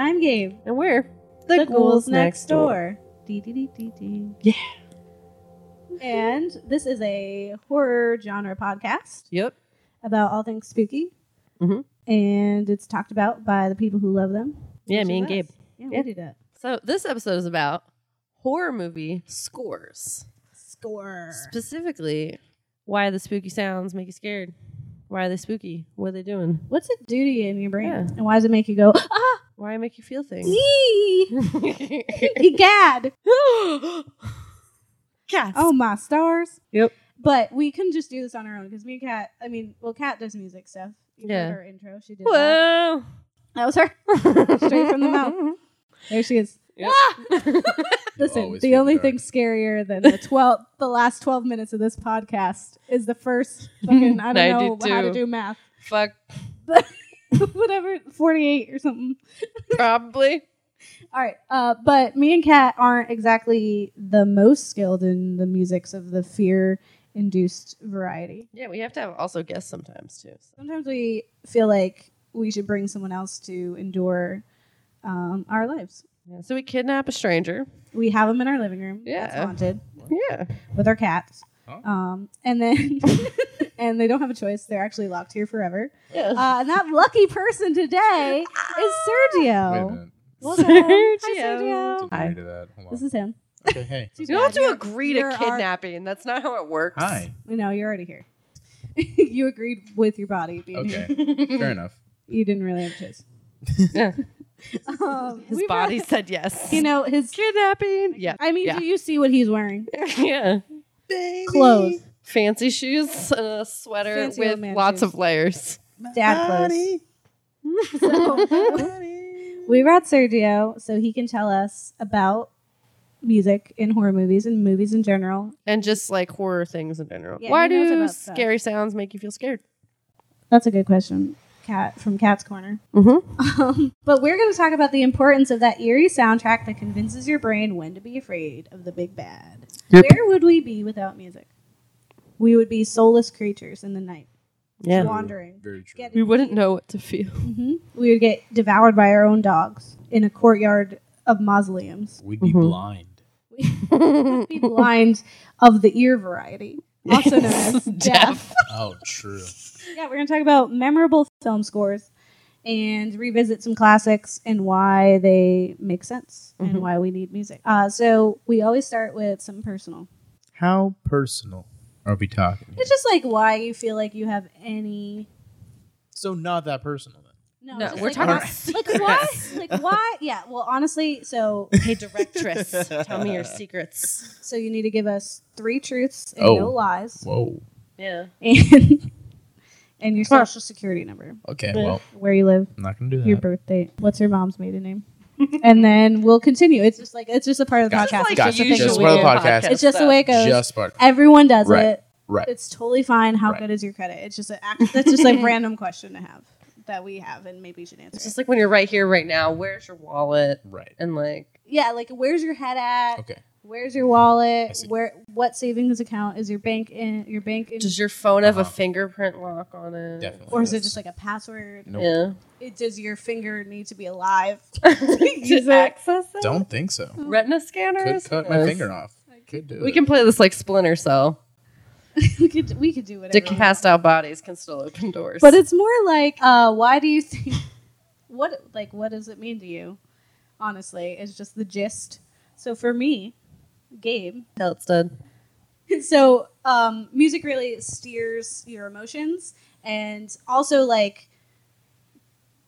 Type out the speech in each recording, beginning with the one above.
And I'm Gabe. and we're The, Ghouls Next Door. Dee, dee, dee, dee. Yeah. And this is a horror genre podcast Yep. about all things spooky. Mhm. And it's talked about by the people who love them. Yeah, me and Gabe. us. Yeah, Yeah. we do that. So this episode is about horror movie scores. Score. Specifically, why the spooky sounds make you scared. Why are they spooky? What are they doing? What's it do to you in your brain? Yeah. And why does it make you go, ah, Why I make you feel things? yee, egad. Cats. Oh, my stars. Yep. But we couldn't just do this on our own because me and Kat, I mean, well, Kat does music stuff. You Yeah. heard her intro. She did that. Whoa. That was her. Straight from the mouth. There she is. Yep. Ah! Listen, the only out. thing scarier than the twelve, the last twelve minutes of this podcast is the first fucking I don't know how to do math, Fuck. whatever forty eight or something. Probably. All right, uh, but me and Kat aren't exactly the most skilled in the musics of the fear induced variety. Yeah, we have to have also guests sometimes too. so. Sometimes we feel like we should bring someone else to endure um, our lives. Yeah, so we kidnap a stranger. We have them in our living room. that's Yeah. haunted. Yeah. with our cats. Huh? Um, and then and they don't have a choice. They're actually locked here forever. Yeah. Uh, and that lucky person today is Sergio. Wait a minute. Welcome. Hi, Sergio. Sergio. Hi. agree to that. Hold on. This is him. okay, hey. You don't have to agree to you're our- kidnapping. That's not how it works. Hi. No, you're already here. you agreed with your body being here. Okay. Fair enough. You didn't really have a choice. Yeah. Um, His we've body had- said yes. you know, his. kidnapping. Yeah. I mean, Yeah. do you see what he's wearing? yeah. Clothes. Fancy shoes and a sweater Fancy old with man lots shoes. of layers. Dad clothes. So, we brought Sergio so he can tell us about music in horror movies and movies in general. And just like horror things in general. Yeah, Why he knows do about stuff. scary sounds make you feel scared? That's a good question. Cat from Cat's Corner. Mm-hmm. Um, but we're going to talk about the importance of that eerie soundtrack that convinces your brain when to be afraid of the big bad. Yep. Where would we be without music? We would be soulless creatures in the night, Yeah. wandering. Very true. Get- We wouldn't know what to feel. hmm We would get devoured by our own dogs in a courtyard of mausoleums. We'd be Mhm. blind. We'd be blind of the ear variety, also known as deaf. Oh, true. Yeah, we're going to talk about memorable film scores and revisit some classics and why they make sense Mhm. and why we need music. Uh, so we always start with some personal. How personal are we talking? It's just like why you feel like you have any. So not that personal then. No, No, it's we're like, talking why- about like why? Like why? Yeah. Well, honestly, so Hey, directress, tell me your secrets. so you need to give us three truths and Oh. no lies, Whoa. Yeah. and and your social security number, Okay, well, where you live, I'm not gonna do that. your birth date, what's your mom's maiden name, and then we'll continue. It's just like it's just a part of the Gotcha. podcast. like It's Gotcha. just a thing. Just usual part of the weird podcast. It's just the way it goes. Just part. Everyone does Right. it. Right. It's totally fine. How Right. good is your credit? It's just a act- that's just a random question to have that we have, and maybe you should answer. It's it. just like when you're right here, right now. Where's your wallet? Right. And like, yeah, like where's your head at? Okay. Where's your wallet? Where what savings account is your bank in? Your bank in? does your phone have a Uh-huh. fingerprint lock on it? Definitely. or is it just like a password? Nope. Yeah. It, does your finger need to be alive? to access it? Don't think so. Retina scanners? Could cut Who my knows? finger off. Could do We it. can play this like Splinter Cell. we could we could do whatever. we Decapaced out bodies can still open doors. But it's more like, uh, why do you think? What like what does it mean to you? Honestly, it's just the gist. So for me, Gabe. Hell, it's dead. So um, music really steers your emotions, and also like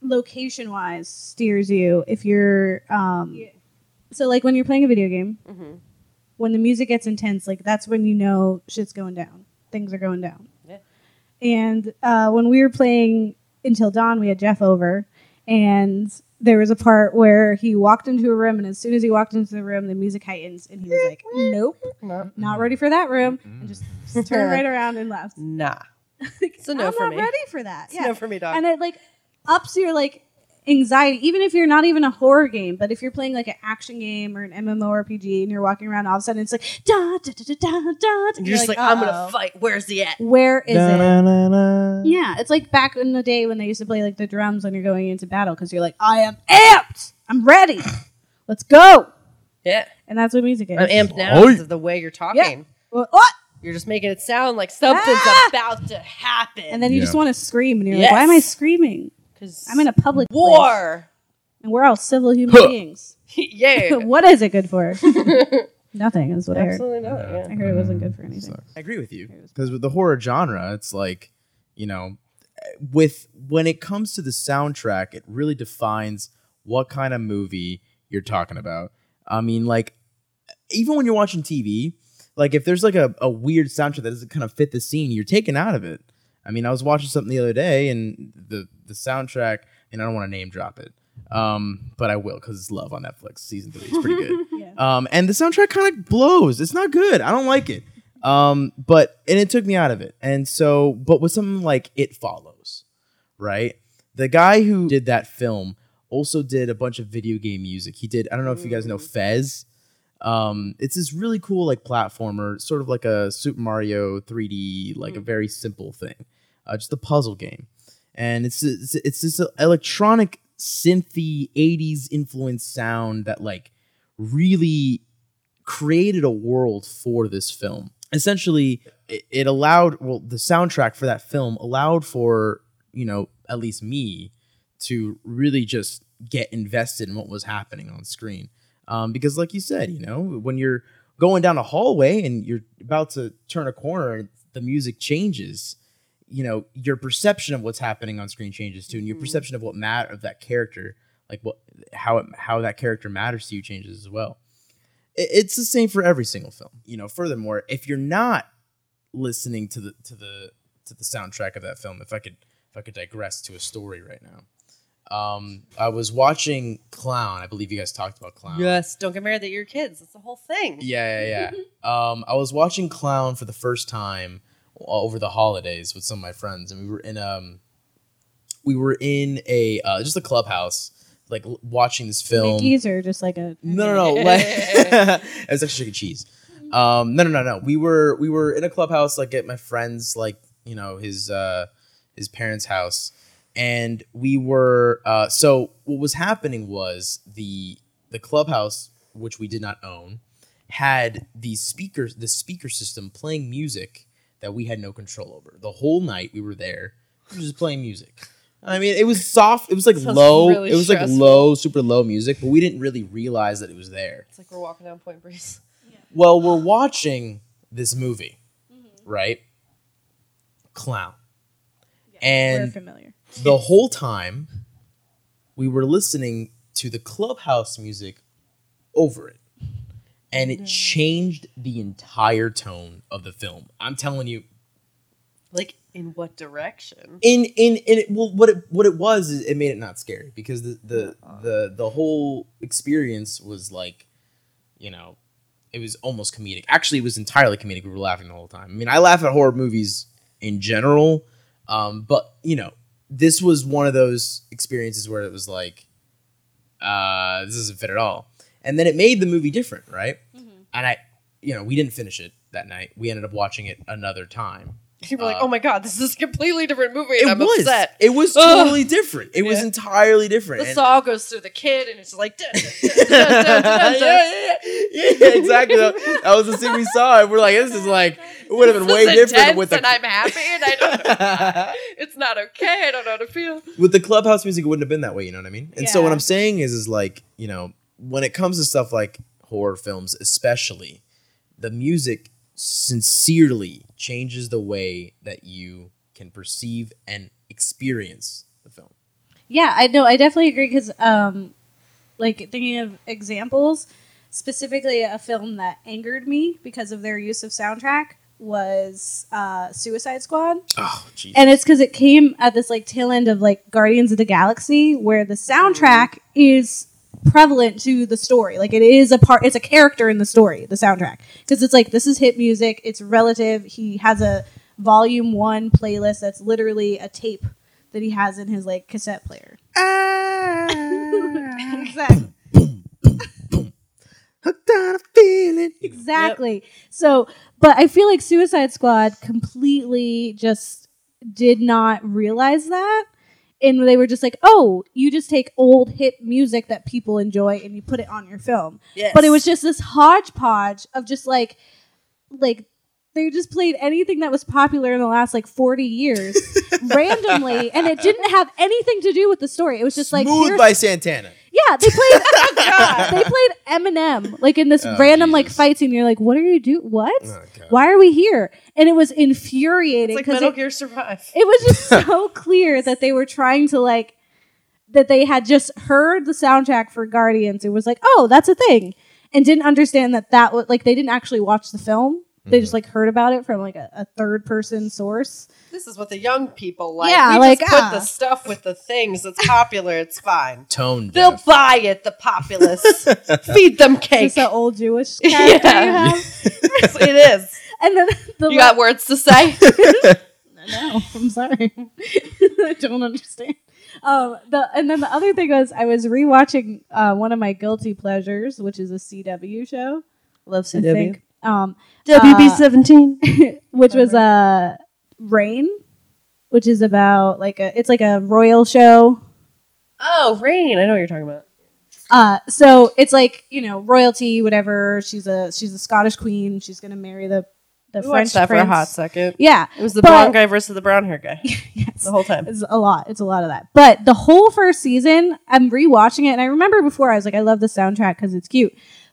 location wise steers you if you're. Um, So like when you're playing a video game, Mm-hmm. when the music gets intense, like that's when you know shit's going down. Things are going down. Yeah. And uh, when we were playing Until Dawn, we had Jeff over, and there was a part where he walked into a room, and as soon as he walked into the room, the music heightens, and he was like, "Nope, No. not ready for that room," Mm. and just, just turned right around and left. Nah. It's a no I'm for not me. ready for that. It's Yeah, no for me, dog. and it like ups your like anxiety, even if you're not even a horror game, but if you're playing like an action game or an MMORPG and you're walking around, all of a sudden it's like da da da da da da. And you're just like, I'm gonna fight. Where's he at? Where is it? Da-na-na-na. Yeah, it's like back in the day when they used to play like the drums when you're going into battle because you're like, I am amped. I'm ready. Let's go. Yeah, And that's what music is. I'm amped now because of the way you're talking. Well, what? You're just making it sound like something's Ah! about to happen. And then you Yeah. just want to scream, and you're like, "Why am I screaming? Because I'm in a public place, war. and we're all civil human Huh. beings. yeah, what is it good for? Nothing is what I heard. absolutely not. I Yeah. heard it wasn't good for mm-hmm. anything. I agree with you because with the horror genre, it's like you know, with when it comes to the soundtrack, it really defines what kind of movie you're talking about. I mean, like even when you're watching TV, like if there's like a, a weird soundtrack that doesn't kind of fit the scene, you're taken out of it. I mean, I was watching something the other day, and the the soundtrack, and I don't want to name drop it, um, but I will because it's Love on Netflix season three. It's pretty good. Yeah. Um, and the soundtrack kind of blows. It's not good. I don't like it. Um, but and it took me out of it. And so, but with something like It Follows, right? The guy who did that film also did a bunch of video game music. He did. I don't know if you guys know Fez. Um, it's this really cool like platformer, sort of like a Super Mario 3D, like a very simple thing, uh, just a puzzle game. And it's it's, it's this electronic synthy 80s influenced sound that like really created a world for this film. Essentially, it, it allowed well the soundtrack for that film allowed for you know at least me to really just get invested in what was happening on screen. Um, because, like you said, you know, when you're going down a hallway and you're about to turn a corner and the music changes, you know, your perception of what's happening on screen changes too, and your perception of what matter of that character, like what how it, how that character matters to you, changes as well. It- It's the same for every single film. You know, furthermore, if you're not listening to the to the to the soundtrack of that film, if I could if I could digress to a story right now. Um, I was watching Clown. I believe you guys talked about Clown. Yes, don't get married that you're kids. That's the whole thing. Yeah, yeah, yeah. um, I was watching Clown for the first time over the holidays with some of my friends, and we were in um, we were in a uh, just a clubhouse, like l- watching this film. Mickey's or just like a No, no, no. Like, it was actually chicken cheese. Um, no, no, no, no. We were we were in a clubhouse, like at my friend's, like you know his uh, his parents' house, and we were. Uh, so what was happening was the the clubhouse, which we did not own, had these speakers, the speaker system playing music that we had no control over. The whole night we were there, we were just playing music. I mean, it was soft. It was like Sounds low. really it was like low, super low music, but we didn't really realize that it was there. It's like we're walking down Point Breeze. Well, we're watching this movie, mm-hmm. right? Clown. we're And familiar. the whole time we were listening to the clubhouse music over it. And it changed the entire tone of the film. I'm telling you, Like in what direction? in in in it, well, what it what it was is it made it not scary because the the the the whole experience was like, you know, it was almost comedic. Actually, it was entirely comedic. We were laughing the whole time. I mean, I laugh at horror movies in general, um, but you know, this was one of those experiences where it was like, uh, this doesn't fit at all. And then it made the movie different, right? And I, you know, we didn't finish it that night. We ended up watching it another time. You were like, Uh, oh my god, this is a completely different movie, It I'm was. upset. It was totally different. It was entirely different. The And- song goes through the kid, and it's like, yeah, yeah, yeah, yeah, exactly. That that was the scene we saw, and we're like, this is like, it would have been way different with the and I'm happy, and I don't. it's not okay. I don't know how to feel. with the clubhouse music. It wouldn't have been that way. You know what I mean? And so what I'm saying is, is like, you know, when it comes to stuff like horror films, especially, the music sincerely changes the way that you can perceive and experience the film. Yeah, I know. I definitely agree because, um, like thinking of examples, specifically a film that angered me because of their use of soundtrack was uh, Suicide Squad, Oh, jeez. and it's because it came at this like tail end of like Guardians of the Galaxy, where the soundtrack is prevalent to the story. Like it is a part, it's a character in the story. The soundtrack because it's like this is hit music. It's relative. He has a volume one playlist that's literally a tape that he has in his like cassette player. Ah. exactly. Hooked on a feeling. Exactly. So, but I feel like Suicide Squad completely just did not realize that. And they were just like, oh, you just take old hit music that people enjoy and you put it on your film. Yes. But it was just this hodgepodge of just like, like, they just played anything that was popular in the last like 40 years randomly and it didn't have anything to do with the story it was just like Smooth by Santana. yeah, they played. Oh they played Eminem like in this Oh, random like fight scene. You're like, what are you do? What? Oh, Why are we here? And it was infuriating it's like because Metal it, Gear Survive. it was just so clear that they were trying to like that they had just heard the soundtrack for Guardians. It was like, oh, that's a thing, and didn't understand that that was like they didn't actually watch the film. They Mm-hmm. just like heard about it from like a, a third person source. This is what the young people like. Yeah, we like, just put ah. the stuff with the things that's popular. It's fine. Tone They'll deaf. buy it. The populace feed them cake. this an old Jewish character you Yeah. have? it is. And then the You got words to say? No, I'm sorry. I don't understand. Um, the and then the other thing was I was rewatching uh, one of my guilty pleasures, which is a CW show. Love I think. Um, WB Uh, seventeen. which was uh, Reign, which is about like a it's like a royal show. Oh, Reign. I know what you're talking about. Uh, so it's like you know royalty, whatever. She's a she's a Scottish queen. She's gonna marry the the We French watched that prince. for a hot second. Yeah, It was the But- blonde guy versus the brown hair guy yes. the whole time. It's a lot. It's a lot of that. But the whole first season, I'm rewatching it, and I remember before I was like, I love the soundtrack because it's cute.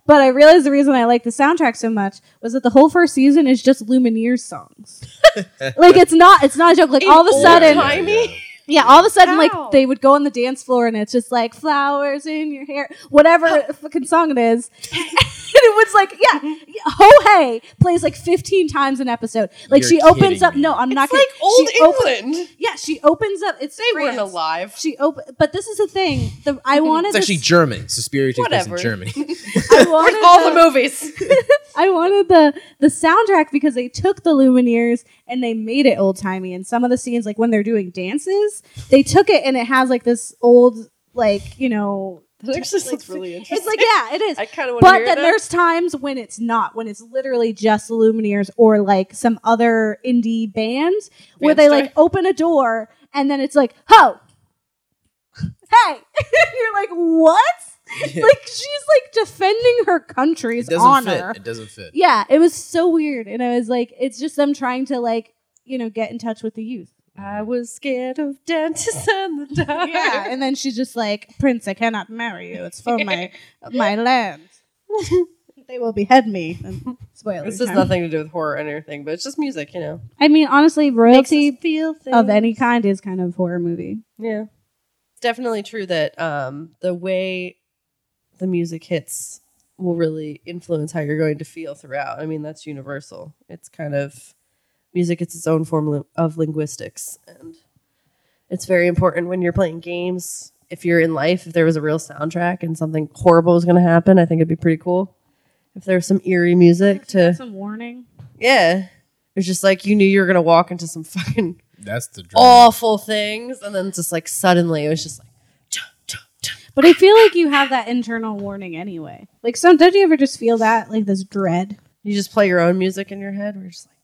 But I realized the reason I like the soundtrack so much was that the whole first season is just Lumineers songs. like it's not. It's not a joke. Like all of a sudden, timey? Yeah, all of a sudden, How? like they would go on the dance floor, and it's just like flowers in your hair, whatever fucking song it is. and it was like, yeah, Ho Hey plays like 15 times an episode. Like You're she opens up. me. No, I'm not It's kidding. like old She open- England. yeah, she opens up. It's they weren't alive. She open, but this is the thing. The I wanted. It's actually this- German. Suspiria takes place in Germany. I wanted all the the, movies. I wanted the the soundtrack because they took the Lumineers and they made it old timey. And some of the scenes, like when they're doing dances, they took it and it has like this old, like you know, That actually like, sounds really interesting. It's like yeah, it is. I kind of want to But then that. there's times when it's not, when it's literally just Lumineers or like some other indie band where they like open a door and then it's like, ho, hey, you're like, what? Yeah. Like she's like defending her It country's doesn't honor. fit. It doesn't fit. Yeah, it was so weird, and I was like, it's just them trying to like, you know, get in touch with the youth. I was scared of dentists and the dark. Yeah, and then she's just like, Prince, I cannot marry you. It's for my my land. they will behead me. And spoiler. This has nothing to do with horror or anything, but it's just music, you know. I mean, honestly, royalty feel things. of any kind is kind of horror movie. Yeah. It's definitely true that um, the way the music hits will really influence how you're going to feel throughout. I mean, that's universal. It's kind of music, it's its own form of linguistics. And it's very important when you're playing games. If you're in life, if there was a real soundtrack and something horrible was going to happen, I think it'd be pretty cool. If there was some eerie music to, Some warning. yeah. It's just like you knew you were going to walk into some fucking That's the dream. awful things. And then just like suddenly it was just like. But I feel like you have that internal warning anyway. Like, some don't you ever just feel that like this dread? You just play your own music in your head. We're just like,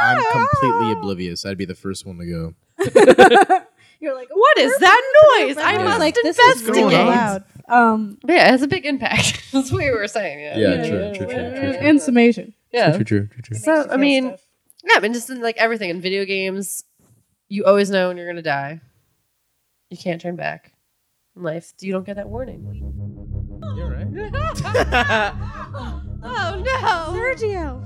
I'm completely oblivious. I'd be the first one to go. You're like, what is that noise? I I Yeah. must like, this is What's really going on? loud. Um, But yeah, it has a big impact. That's what we were saying. Yeah, Yeah, true, true, true, true, in summation. Yeah. True, true, true, true. So I mean, yeah, I mean, just in like everything in video games, you always know when you're gonna die. You can't turn back. In life, you don't get that warning. You're right. Oh no, Sergio,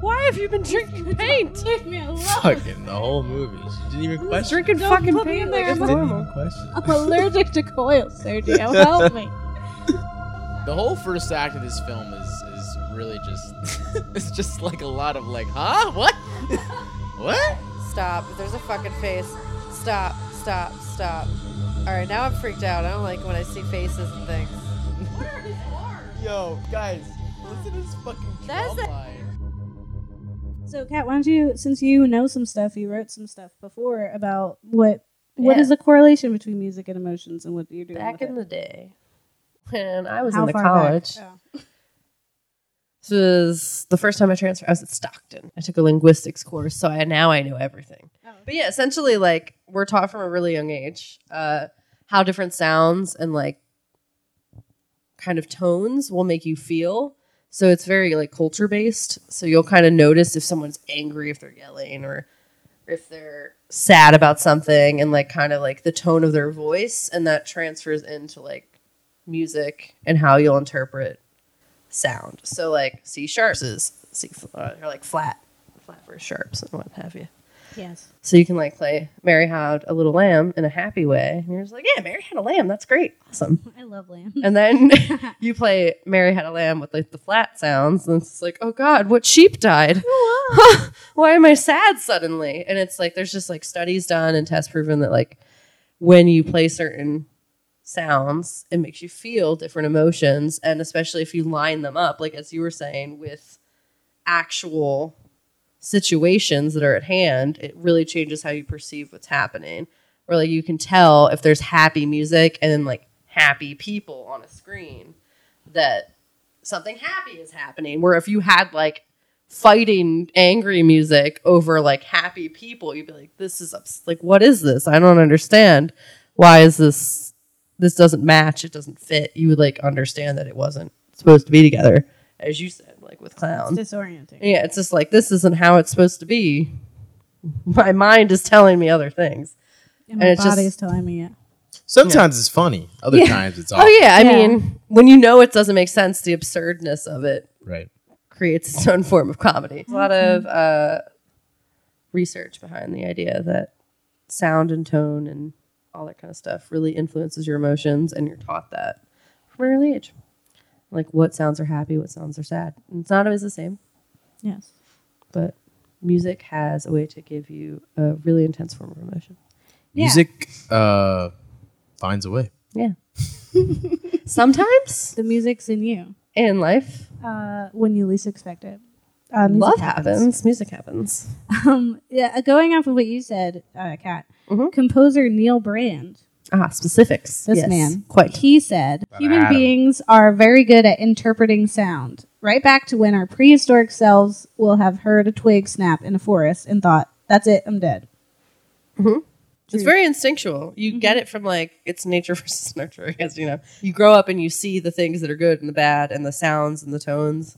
Why have you been drinking paint? leave me alone. Fucking the whole movie. She didn't even question. Drinking Don't fucking put me paint in like there. it's I'm Didn't normal. even question. I'm allergic to coils, Sergio. Help me. The whole first act of this film is is really just it's just like a lot of like, huh? What? what? Stop. There's a fucking face, stop, stop, stop. All right, now I'm freaked out. I don't like when I see faces and things. What are his arms? Yo, guys, listen to this fucking That's a- line. So, Kat, why don't you, since you know some stuff, you wrote some stuff before about what what is Yeah. the correlation between music and emotions and what you're doing Back with in it? the day, when I was How in the college, Oh. this was the first time I transferred. I was at Stockton. I took a linguistics course, so I now I know everything. Oh. But yeah, essentially, like we're taught from a really young age uh, how different sounds and like kind of tones will make you feel. So it's very like culture based. So you'll kind of notice if someone's angry, if they're yelling, or if they're sad about something, and like kind of like the tone of their voice, and that transfers into like music and how you'll interpret sound. So like C sharps is C uh, or like flat, flat versus sharps and what have you. Yes. So you can like play Mary Had a Little Lamb in a happy way. And you're just like, yeah, Mary had a lamb. That's great. Awesome. I love lamb. And then you play Mary Had a Lamb with like the flat sounds. And it's like, oh God, what sheep died? Oh, Why am I sad suddenly? And it's like, there's just like studies done and tests proven that like when you play certain sounds, it makes you feel different emotions. And especially if you line them up, like as you were saying, with actual situations that are at hand, it really changes how you perceive what's happening. Or like you can tell if there's happy music and then like happy people on a screen that something happy is happening. Where if you had like fighting angry music over like happy people, you'd be like, this is ups- like, what is this? I don't understand. Why is this? This doesn't match. It doesn't fit. You would like understand that it wasn't supposed to be together, as you said, like with clown. It's disorienting. Yeah, it's just like this isn't how it's supposed to be. My mind is telling me other things. And my it's body just- is telling me it. Sometimes it's funny. Other Yeah. times it's awful. Oh yeah, I Yeah. mean, when you know it doesn't make sense, the absurdness of it Right. creates its own form of comedy. A lot of uh, research behind the idea that sound and tone and all that kind of stuff really influences your emotions, and you're taught that from an early age. Like what sounds are happy, what sounds are sad. And it's not always the same, Yes. but music has a way to give you a really intense form of emotion. Yeah. Music uh, finds a way. Yeah. Sometimes The music's in you in life, uh, when you least expect it. Uh, music love happens. Music happens. Um, yeah, going off of what you said, uh, Kat, Mhm. composer Neil Brand, Ah, specifics. this Yes, man, Quite. he said, About human beings are very good at interpreting sound. Right back to when our prehistoric selves will have heard a twig snap in a forest and thought, "That's it, I'm dead." It's very instinctual. You get it from like it's nature versus nurture. I guess you know you grow up and you see the things that are good and the bad, and the sounds and the tones,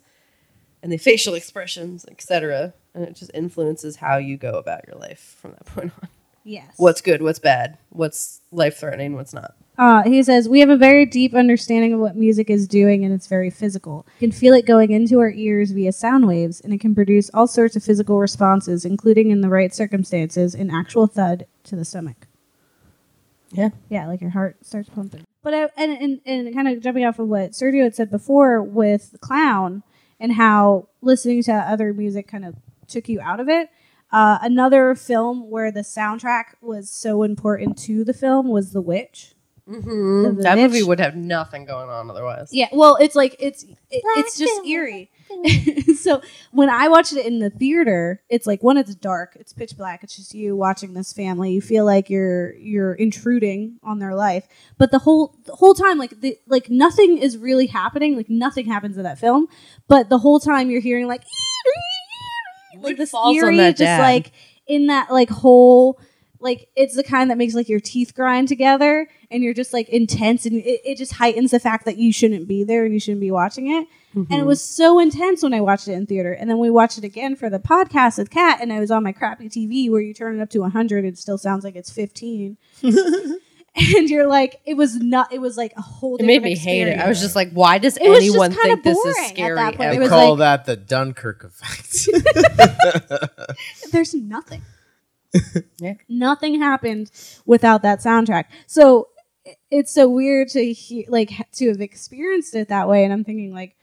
and the facial expressions, etc. And it just influences how you go about your life from that point on. Yes. What's good? What's bad? What's life threatening? What's not? Uh, he says, We have a very deep understanding of what music is doing, and it's very physical. You can feel it going into our ears via sound waves, and it can produce all sorts of physical responses, including in the right circumstances, an actual thud to the stomach. Yeah. Yeah, like your heart starts pumping. But I, and, and, and kind of jumping off of what Sergio had said before with the Clown and how listening to other music kind of took you out of it. Uh, another film where the soundtrack was so important to the film was The Witch. Mm-hmm. The That movie would have nothing going on otherwise. Yeah, well, it's like it's it, it's just eerie. so when I watched it in the theater, it's like one, it's dark, it's pitch black, it's just you watching this family. You feel like you're you're intruding on their life, but the whole the whole time, like the like nothing is really happening. Like nothing happens in that film, but the whole time you're hearing like like this eerie, just dad. like in that like whole like it's the kind that makes like your teeth grind together and you're just like intense and it, it just heightens the fact that you shouldn't be there and you shouldn't be watching it and Mm-hmm. it was so intense when i watched it in theater and then we watched it again for the podcast with kat and i was on my crappy tv where you turn it up to 100 it still sounds like it's 15 and you're like it was not it was like a whole It made me different hate it. I was just like, why does It was just anyone think this boring is at scary? that point. They It was call like- that the Dunkirk effect. there's nothing. Yeah. Nothing happened without that soundtrack. So it's so weird to hear, like, to have experienced it that way. And I'm thinking, like,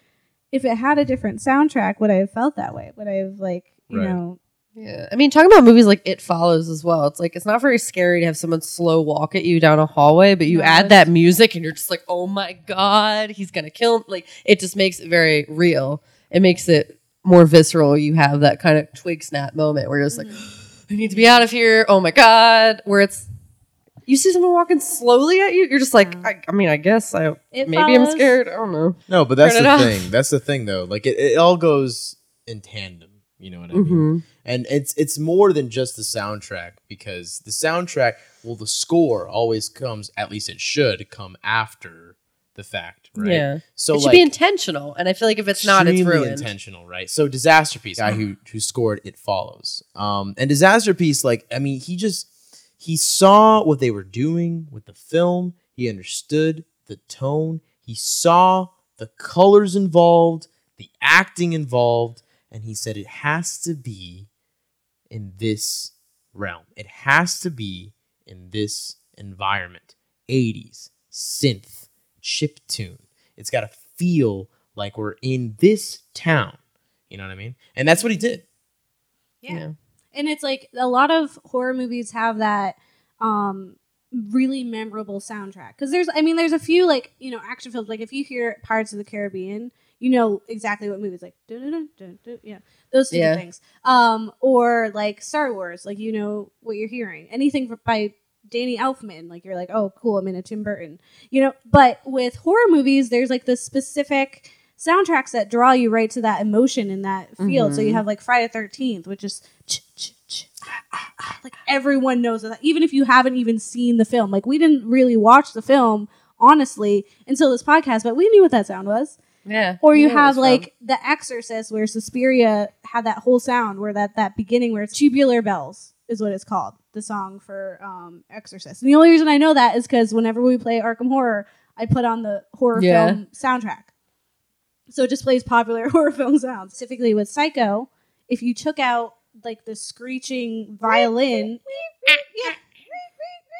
if it had a different soundtrack, would I have felt that way? Would I have, like, you Right. know, Yeah, I mean, talking about movies like It Follows as well. It's like it's not very scary to have someone slow walk at you down a hallway, but you No, add that music and you're just like, oh my god, he's gonna kill him. Like it just makes it very real. It makes it more visceral, you have that kind of twig snap moment where you're just like, Mm-hmm. I need to be out of here. Oh my god! Where it's you see someone walking slowly at you, you're just like, I, I mean, I guess I It maybe I'm scared. I don't know. No, but that's Turn the it off. thing. That's the thing, though. Like it, it all goes in tandem. You know what I mean? And it's it's more than just the soundtrack because the soundtrack, well, the score always comes. At least it should come after the fact, right? Yeah. So it should like, be intentional, and I feel like if it's not, it's ruined. intentional, right? So Disasterpeace, guy who who scored It Follows, um, and Disasterpeace, like I mean, he just he saw what they were doing with the film. He understood the tone. He saw the colors involved, the acting involved, and he said it has to be in this realm. It has to be in this environment. 80s synth chip tune. It's got to feel like we're in this town. You know what I mean? And that's what he did. Yeah. And it's like a lot of horror movies have that um really memorable soundtrack. Because there's I mean there's a few like, you know, action films like if you hear Pirates of the Caribbean, you know exactly what movie it's like. Yeah. Those two Yeah. things. Um or like Star Wars, like you know what you're hearing. Anything by Danny Elfman, like you're like, "Oh, cool, I'm in a Tim Burton." You know, but with horror movies there's like the specific soundtracks that draw you right to that emotion in that field. So you Mhm. have like Friday Thirteenth, which is ah, ah, ah. like everyone knows that, even if you haven't even seen the film. Like we didn't really watch the film honestly until this podcast, but we knew what that sound was. Yeah. Or you Yeah, have it's fun. like The Exorcist, where Suspiria had that whole sound, where that that beginning where it's tubular bells is what it's called, the song for um, Exorcist. And the only reason I know that is because whenever we play Arkham Horror, I put on the horror Yeah. film soundtrack. So it just plays popular horror film sounds. Specifically with Psycho, if you took out like the screeching violin,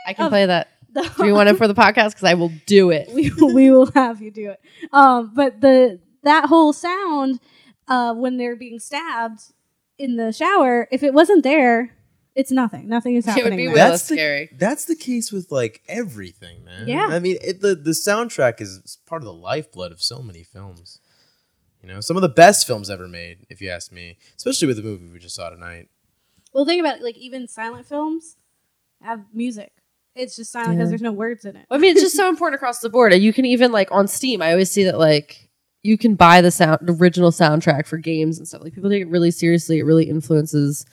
I can of- play that. the, Do you want it for the podcast? Because I will do it. we we will have you do it. Um, but the that whole sound uh, when they're being stabbed in the shower, if it wasn't there, it's nothing. Nothing is happening. It would happening. be there. way less That's the- That's the case with like everything, man. Yeah. I mean, it, the the soundtrack is part of the lifeblood of so many films. You know, some of the best films ever made, if you ask me, especially with the movie we just saw tonight. Well, think about it. Like even silent films have music. It's just silent because Yeah. there's no words in it. I mean, it's just so important across the board. You can even like on Steam. I always see that like you can buy the sound, the original soundtrack for games and stuff. Like people take it really seriously. It really influences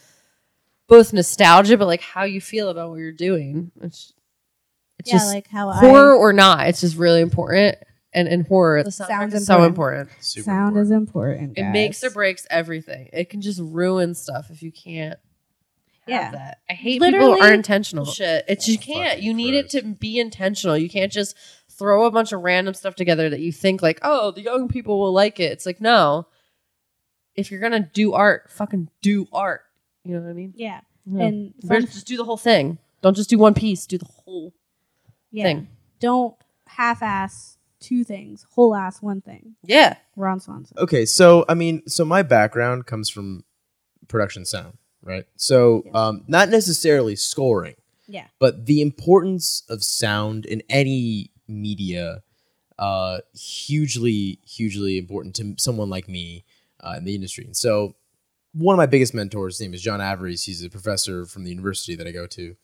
both nostalgia, but like how you feel about what you're doing. It's, it's yeah, just like how horror or not. It's just really important. And in horror, the sound Sound's is so important. important. Super sound important. is important. It makes or breaks everything. It can just ruin stuff if you can't. Have Yeah. that. I hate people Literally- who are intentional. Shit, it's you can't. You need it to be intentional. You can't just throw a bunch of random stuff together that you think like, oh, the young people will like it. It's like no. If you're gonna do art, fucking do art. You know what I mean? Yeah, Yeah. and fun, just do the whole thing. Don't just do one piece. Do the whole yeah. thing. Don't half-ass two things. Whole ass one thing. Yeah. Ron Swanson. Okay, so I mean, so my background comes from production sound, right? So, um, not necessarily scoring, Yeah. but the importance of sound in any media, uh, hugely, hugely important to someone like me uh, in the industry. And so, one of my biggest mentors, his name is John Averies. He's a professor from the university that I go to,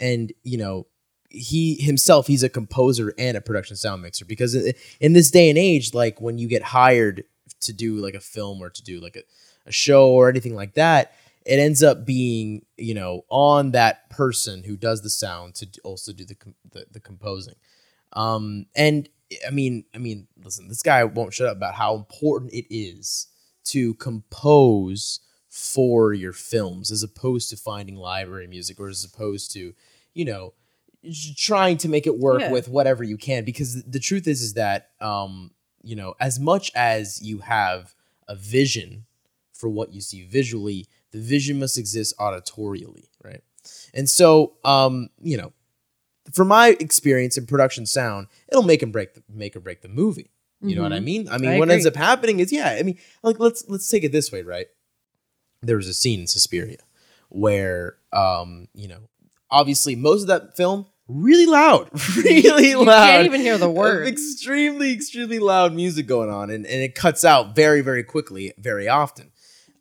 and you know, he himself, he's a composer and a production sound mixer because in this day and age, like when you get hired to do like a film or to do like a, a show or anything like that, it ends up being you know on that person who does the sound to also do the the, the composing. Um, and I mean, I mean, listen, this guy won't shut up about how important it is to compose for your films as opposed to finding library music or as opposed to, you know, trying to make it work Yeah. with whatever you can because the truth is is that um you know as much as you have a vision for what you see visually the vision must exist auditorially right? And so um you know from my experience in production sound it'll make and break the, make or break the movie. You know what i Mhm. mean? I mean I what ends up happening is yeah i mean like let's let's take it this way right? There was a scene in Suspiria where um you know obviously most of that film really loud really You loud. You can't even hear the words. extremely extremely loud music going on and, and it cuts out very very quickly very often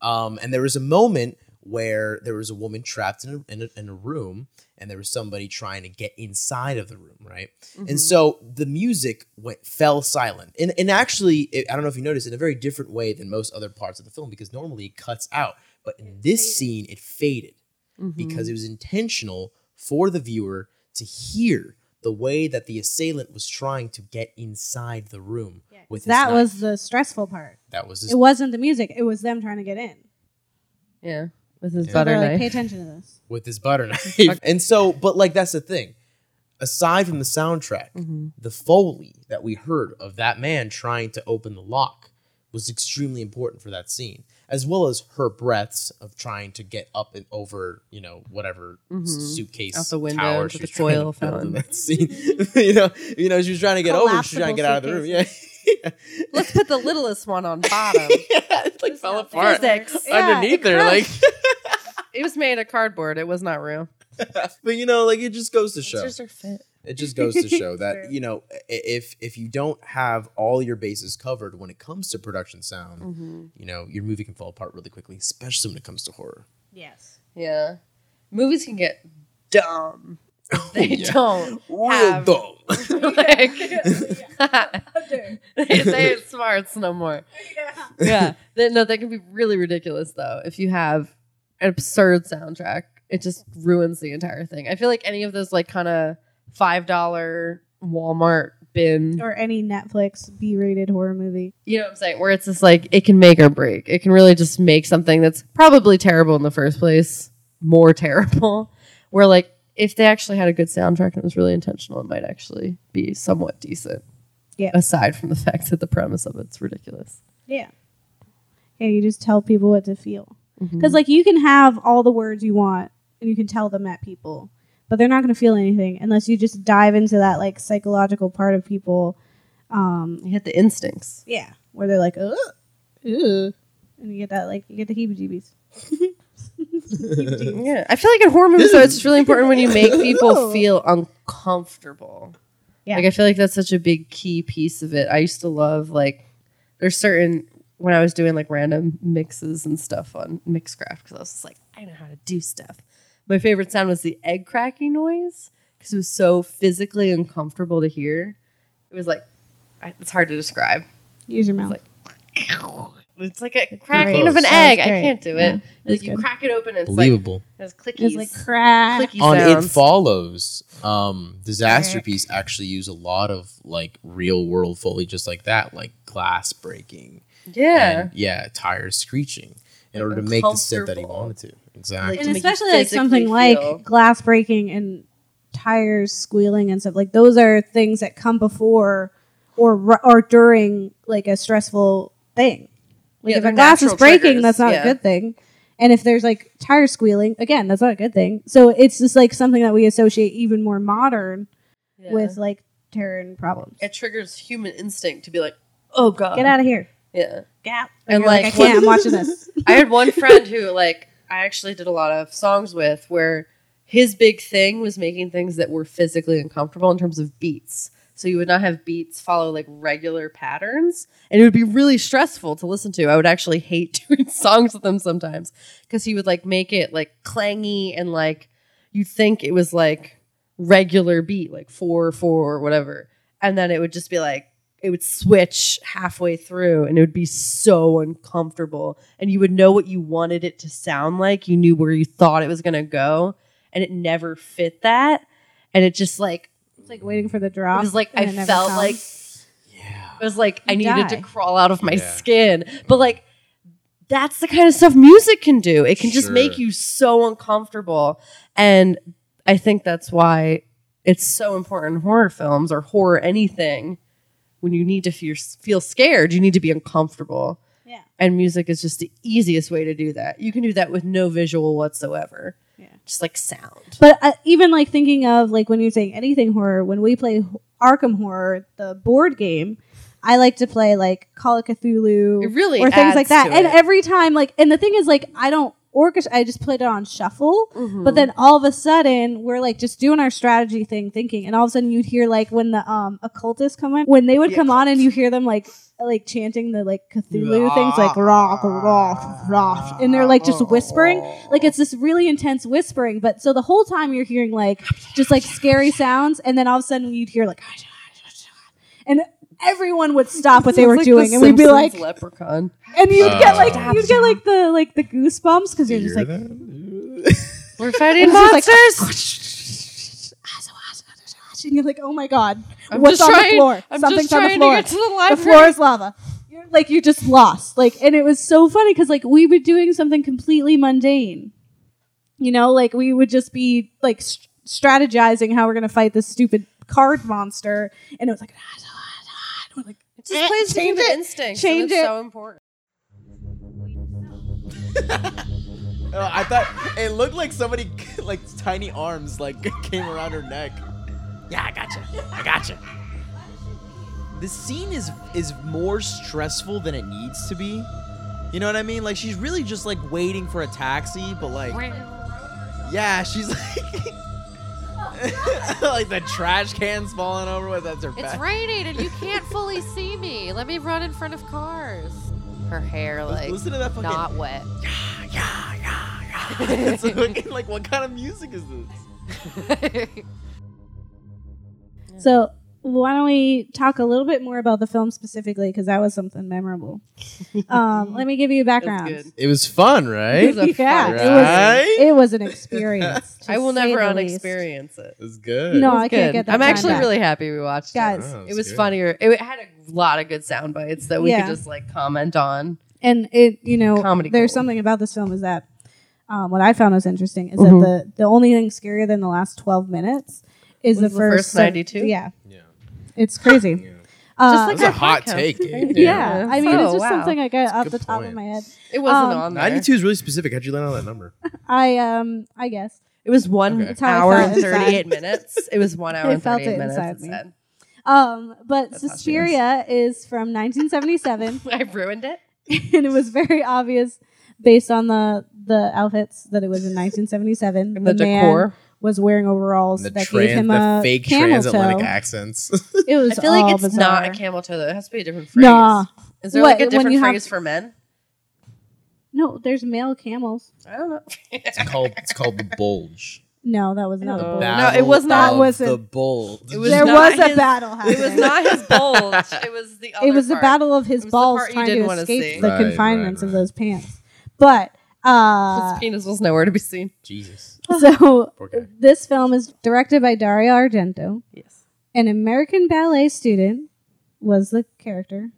Um, and there was a moment where there was a woman trapped in a, in a, in a room and there was somebody trying to get inside of the room, right? Mm-hmm. And so the music went fell silent. And, and actually, it, I don't know if you noticed, in a very different way than most other parts of the film because normally it cuts out. But in this scene, it faded Mm-hmm. because it was intentional for the viewer to hear the way that the assailant was trying to get inside the room with his that knife. was the stressful part. that was his It wasn't the music; it was them trying to get in. yeah, with his Yeah. butter They're like, knife. pay attention to this. with his butter knife. and so, but like that's the thing. Aside from the soundtrack, Mm-hmm. the foley that we heard of that man trying to open the lock was extremely important for that scene, as well as her breaths of trying to get up and over, you know, whatever suitcase Mm-hmm. Out the window tower to the was trying coil to build in fountain. that scene. you know, you know, she was trying to get over, she was trying to get out of the room. Yeah, Let's put the littlest one on bottom. yeah, it like fell apart Physics. Underneath it her, like. It was made of cardboard. It was not real. but you know, like it just goes to show. just her fit. It just goes to show that True. you know if if you don't have all your bases covered when it comes to production sound, Mm-hmm. you know your movie can fall apart really quickly, especially when it comes to horror. Yes. Yeah, movies can get dumb. They Yeah. don't Real have dumb. like they say it smarts no more. Yeah, They- no, they can be really ridiculous though. If you have an absurd soundtrack, it just ruins the entire thing. I feel like any of those like kind of five dollar Walmart bin, Or any Netflix B-rated horror movie. you know what I'm saying? Where it's just like it can make or break. It can really just make something that's probably terrible in the first place more terrible. Where like if they actually had a good soundtrack and it was really intentional, it might actually be somewhat decent. Yeah. Aside from the fact that the premise of it's ridiculous. Yeah. Yeah, you just tell people what to feel. Mm-hmm. Because like you can have all the words you want and you can tell them at people, but they're not going to feel anything unless you just dive into that like psychological part of people. Um, You hit the instincts. yeah, where they're like, ugh, ugh, and you get that like you get the heebie-jeebies. Yeah, I feel like in horror movies, though, it's really important when you make people feel uncomfortable. Yeah. like I feel like that's such a big key piece of it. I used to love like there's certain when I was doing like random mixes and stuff on Mixcraft because I was just like I know how to do stuff. My favorite sound was the egg cracking noise because it was so physically uncomfortable to hear. It was like I, it's hard to describe. Use your mouth. like- It's like a cracking of an That was egg. I great. can't do Yeah, it. was Like you good. crack it open, and it's like Believable. there's clickies. it's like crack. clicky On It. Follows, um, Disasterpeace actually use a lot of like real world foley just like that, like glass breaking. yeah. And, yeah, tires screeching in Like order to make the scent that he uncomfortable. wanted to. Exactly. to and especially like something physically like glass breaking and tires squealing and stuff like those are things that come before or ru- or during like a stressful thing. Like Yeah, if a glass is breaking triggers, that's not yeah. a good thing. And if there's like tire squealing again that's not a good thing. So it's just like something that we associate even more modern Yeah. with like terror and problems. It triggers human instinct to be like, oh god, get out of here. Yeah, get out. And, and like, like, i can't i'm watching this. I had one friend who like I actually did a lot of songs with where his big thing was making things that were physically uncomfortable in terms of beats. So you would not have beats follow like regular patterns, and it would be really stressful to listen to. I would actually hate doing songs with him sometimes because he would like make it like clangy and like you'd think it was like regular beat, like four four or whatever, and then it would just be like it would switch halfway through and it would be so uncomfortable and you would know what you wanted it to sound like you knew where you thought it was going to go and it never fit that and it just like it's like waiting for the drop. it was like i felt comes. like yeah. it was like i You needed to crawl out of my Yeah. skin but like that's the kind of stuff music can do it can just make you so uncomfortable and i think that's why it's so important in horror films or horror anything when you need to feel, feel scared you need to be uncomfortable. Yeah. And music is just the easiest way to do that. You can do that with no visual whatsoever. Yeah. just like sound. But uh, even like thinking of like when you're saying anything horror, when we play Arkham Horror, the board game, I like to play like Call of Cthulhu It really or things like that. And every time, like, and the thing is, like, I don't orchestra. I just played it on shuffle. Mm-hmm. But then all of a sudden, we're like just doing our strategy thing, thinking, and all of a sudden you'd hear like when the um occultists come in, when they would The come on, and you hear them like like chanting the like Cthulhu things, like rock, rock, rock, and they're like just whispering, like it's this really intense whispering. But so the whole time you're hearing like just like scary sounds, and then all of a sudden you'd hear like, and everyone would stop what they were doing, and we'd be like, leprechaun. and you'd get Uh, like you'd get like the like the goosebumps because you're just like. We're fighting It's monsters. and you're like, oh my god, I'm what's just on trying- the floor? I'm Something's just on the trying floor. to get to the the library. floor is lava. You're, like you just lost. Like, and it was so funny because like we were doing something completely mundane. You know, like we would just be like st- strategizing how we're gonna fight this stupid card monster, and it was like, we're like It just plays Change human it. instincts. Change and it. so important. Uh, I thought it looked like somebody like tiny arms like came around her neck. Yeah, I gotcha. I gotcha. The scene is is more stressful than it needs to be. You know what I mean? Like she's really just like waiting for a taxi, but like yeah, she's like like the trash cans falling over with that's her It's back. raining and you can't fully see me. Let me run in front of cars. Her hair like Listen to that fucking not wet. yeah, yeah, yeah, yeah. It's like, like what kind of music is this? So why don't we talk a little bit more about the film specifically because that was something memorable. Um, let me give you a That's background. good. It was fun, right? It was a yeah, fun it Right? was it was an experience. I will never the least. unexperience it. It was good. No, was I can't get that. I'm actually back. really happy we watched Guys. it. Oh, It was good. funnier. It had a lot of good sound bites that we Yeah. could just like comment on. and it you know Comedy there's gold. something about this film is that um, what I found was interesting is Mhm. that the the only thing scarier than the last 12 minutes is the the first first 92? Yeah, Yeah. It's crazy. yeah. Uh, Just like That's a hot podcast. take, Gabe. yeah, I mean, it's Oh, just wow. something I got off the top point. of my head. It wasn't Um, on there. 92 is really specific. How'd you land on that number? I um, I guess It was one Okay. That's how I hour and 38 minutes. It was one hour and 38 it minutes. inside It me. said. um, but That's is. Suspiria is from 1977, I ruined it. and it was very obvious based on the the outfits that it was in 1977. And the, man decor. Was wearing overalls The, that tran- gave him the a fake camel transatlantic toe. accents. It was I feel like it's bizarre. not a camel toe though. It has to be a different phrase. Nah. Is there What, like a when different you have- phrase for men? No, there's male camels. I don't know. it's called it's called the bulge. No, that was not a bulge. No. bull. That- it was not- That wasn't- the bulge. It was there not was a his- battle happening. It was not his bulge. It was the other it was the part. battle of his It was the balls part you trying didn't to wanna escape see. the Right, confinements right, of right. those pants. But uh, His penis was nowhere to be seen. Jesus. so Poor guy. this film is directed by Dario Argento. Yes. An American ballet student was the character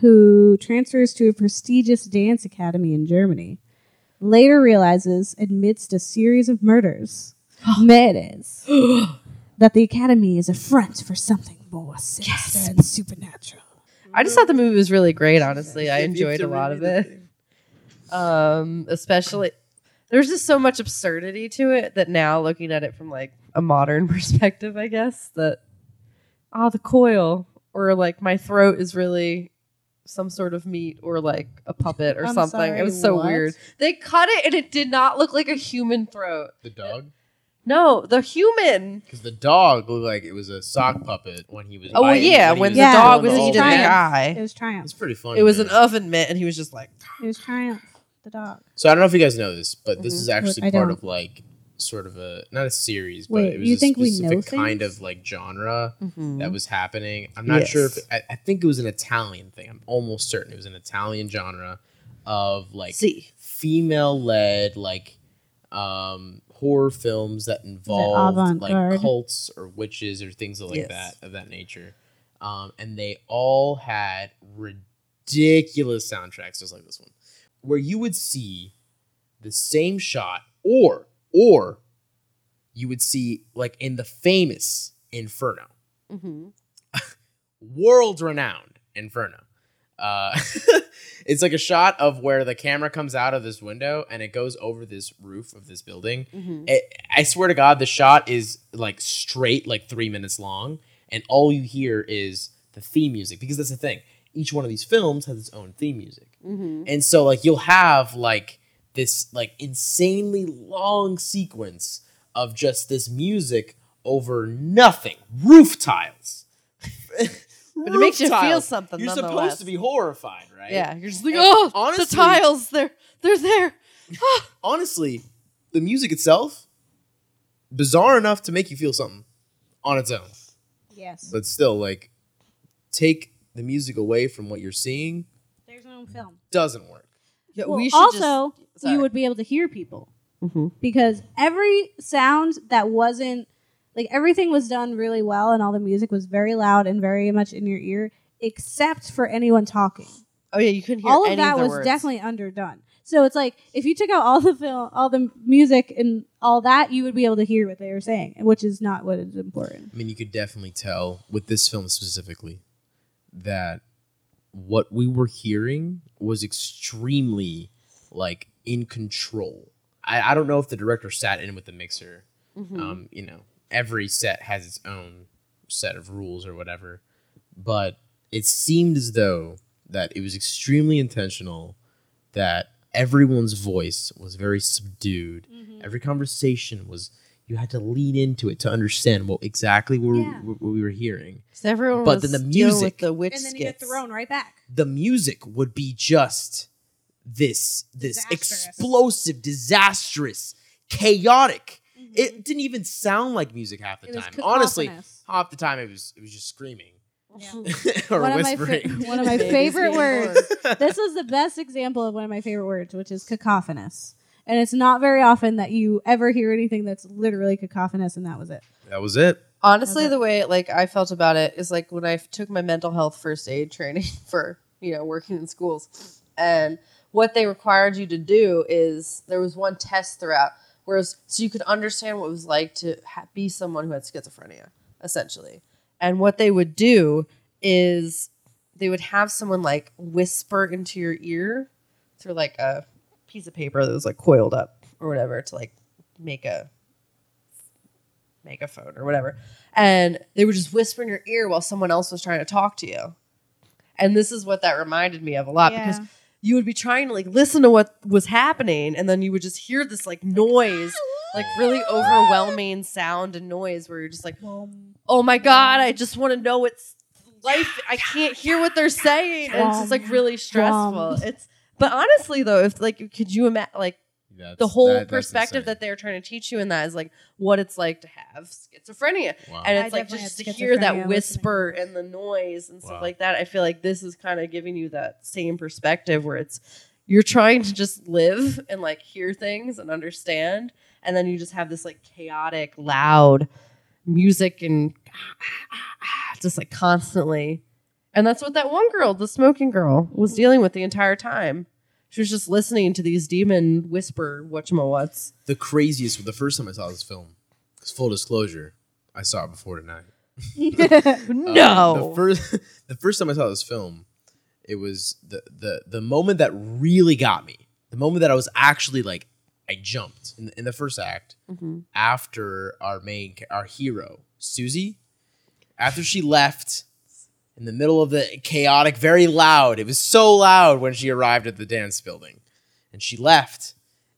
who transfers to a prestigious dance academy in Germany. Later realizes, amidst a series of murders, murders, that the academy is a front for something more sinister and supernatural. I just thought the movie was really great. Honestly, I enjoyed a lot of it. Um, especially there's just so much absurdity to it that now looking at it from like a modern perspective, I guess that oh the coil or like my throat is really some sort of meat or like a puppet or I'm something. sorry, it was so what? weird. They cut it and it did not look like a human throat. The dog? No, the human. Because the dog looked like it was a sock puppet when he was. Oh well, biting- yeah, he when the Yeah, dog was the eating the whole thing. guy, It was Triumph. It's pretty funny. it was man. an oven mitt, and he was just like, It was Triumph, the dog. So I don't know if you guys know this, but this Mhm. is actually I part don't. of like sort of a not a series, but Wait, it was you a think we know specific kind things? of like genre Mm-hmm. that was happening. I'm not sure if Yes. I, I think it was an Italian thing. I'm almost certain it was an Italian genre of like see. female led like um horror films that involve like avant-garde? cults or witches or things like Yes. that of that nature. Um and they all had ridiculous soundtracks just like this one where you would see the same shot or or you would see like in the famous Inferno Mm-hmm. world renowned Inferno. Uh, it's like a shot of where the camera comes out of this window and it goes over this roof of this building. Mm-hmm. It, I swear to God, the shot is like straight, like three minutes long, and all you hear is the theme music because that's the thing. Each one of these films has its own theme music. Mm-hmm. And so like you'll have like this like insanely long sequence of just this music over nothing. Roof tiles. But it makes you Roof feel something You're supposed to be horrified, right? Yeah, you're just like, And oh, honestly- the tiles, they're they're there. Honestly, the music itself, bizarre enough to make you feel something on its own. Yes. But still, like, take the music away from what you're seeing There's no film. doesn't work. Yeah, Well, we should also, just, you would be able to hear people Mhm. because every sound that wasn't like everything was done really well and all the music was very loud and very much in your ear except for anyone talking. Oh yeah, you couldn't hear all of any that the was words. definitely underdone. So it's like if you took out all the film, all the music and all that, you would be able to hear what they were saying, which is not what is important. I mean, you could definitely tell with this film specifically that what we were hearing was extremely like in control. I, I don't know if the director sat in with the mixer. Mhm. Um, you know, every set has its own set of rules or whatever, but it seemed as though that it was extremely intentional that everyone's voice was very subdued. Every conversation was you had to lean into it to understand what exactly we were, Yeah. what we were hearing. 'Cause everyone But was then the dealing music- with the witch And then you get skits. thrown right back. The music would be just this this Disastrous. explosive, disastrous, chaotic. It didn't even sound like music half the Mm-hmm. It was time. Honestly, cacophonous. half the time it was it was just screaming Yeah. or one of my whispering. fa- one of my favorite words. this was the best example of one of my favorite words, which is cacophonous. And it's not very often that you ever hear anything that's literally cacophonous, and that was it. that was it. Honestly, Okay. the way like I felt about it is like when I took my mental health first aid training for you know working in schools, and what they required you to do is there was one test throughout, whereas so you could understand what it was like to ha- be someone who had schizophrenia, essentially, and what they would do is they would have someone like whisper into your ear through like a piece of paper that was like coiled up or whatever to like make a megaphone or whatever. And they would just whisper in your ear while someone else was trying to talk to you. And this is what that reminded me of a lot because you would be trying to like listen to what was happening and then you would just hear this like noise, like really overwhelming sound and noise where you're just like, oh my God, I just want to know what's life. I can't hear what they're saying. And it's just like really stressful. It's, but honestly though, if like, could you imagine like, That's, the whole that- perspective that they're trying to teach you in that is like what it's like to have schizophrenia Wow. and I it's like just to hear schizophrenia that listening. whisper and the noise and stuff Wow. like that i feel like this is kind of giving you that same perspective where it's you're trying to just live and like hear things and understand and then you just have this like chaotic loud music and just like constantly and that's what that one girl the smoking girl was dealing with the entire time she was just listening to these demon whisper whatchamawhat's the craziest. The first time I saw this film, 'cause full disclosure, I saw it before tonight. Um, no the first the first time I saw this film, it was the the the moment that really got me. The moment that I was actually like, I jumped in the, in the first act Mhm. after our main our hero Susie, after she left in the middle of the chaotic, very loud. It was so loud when she arrived at the dance building, and she left,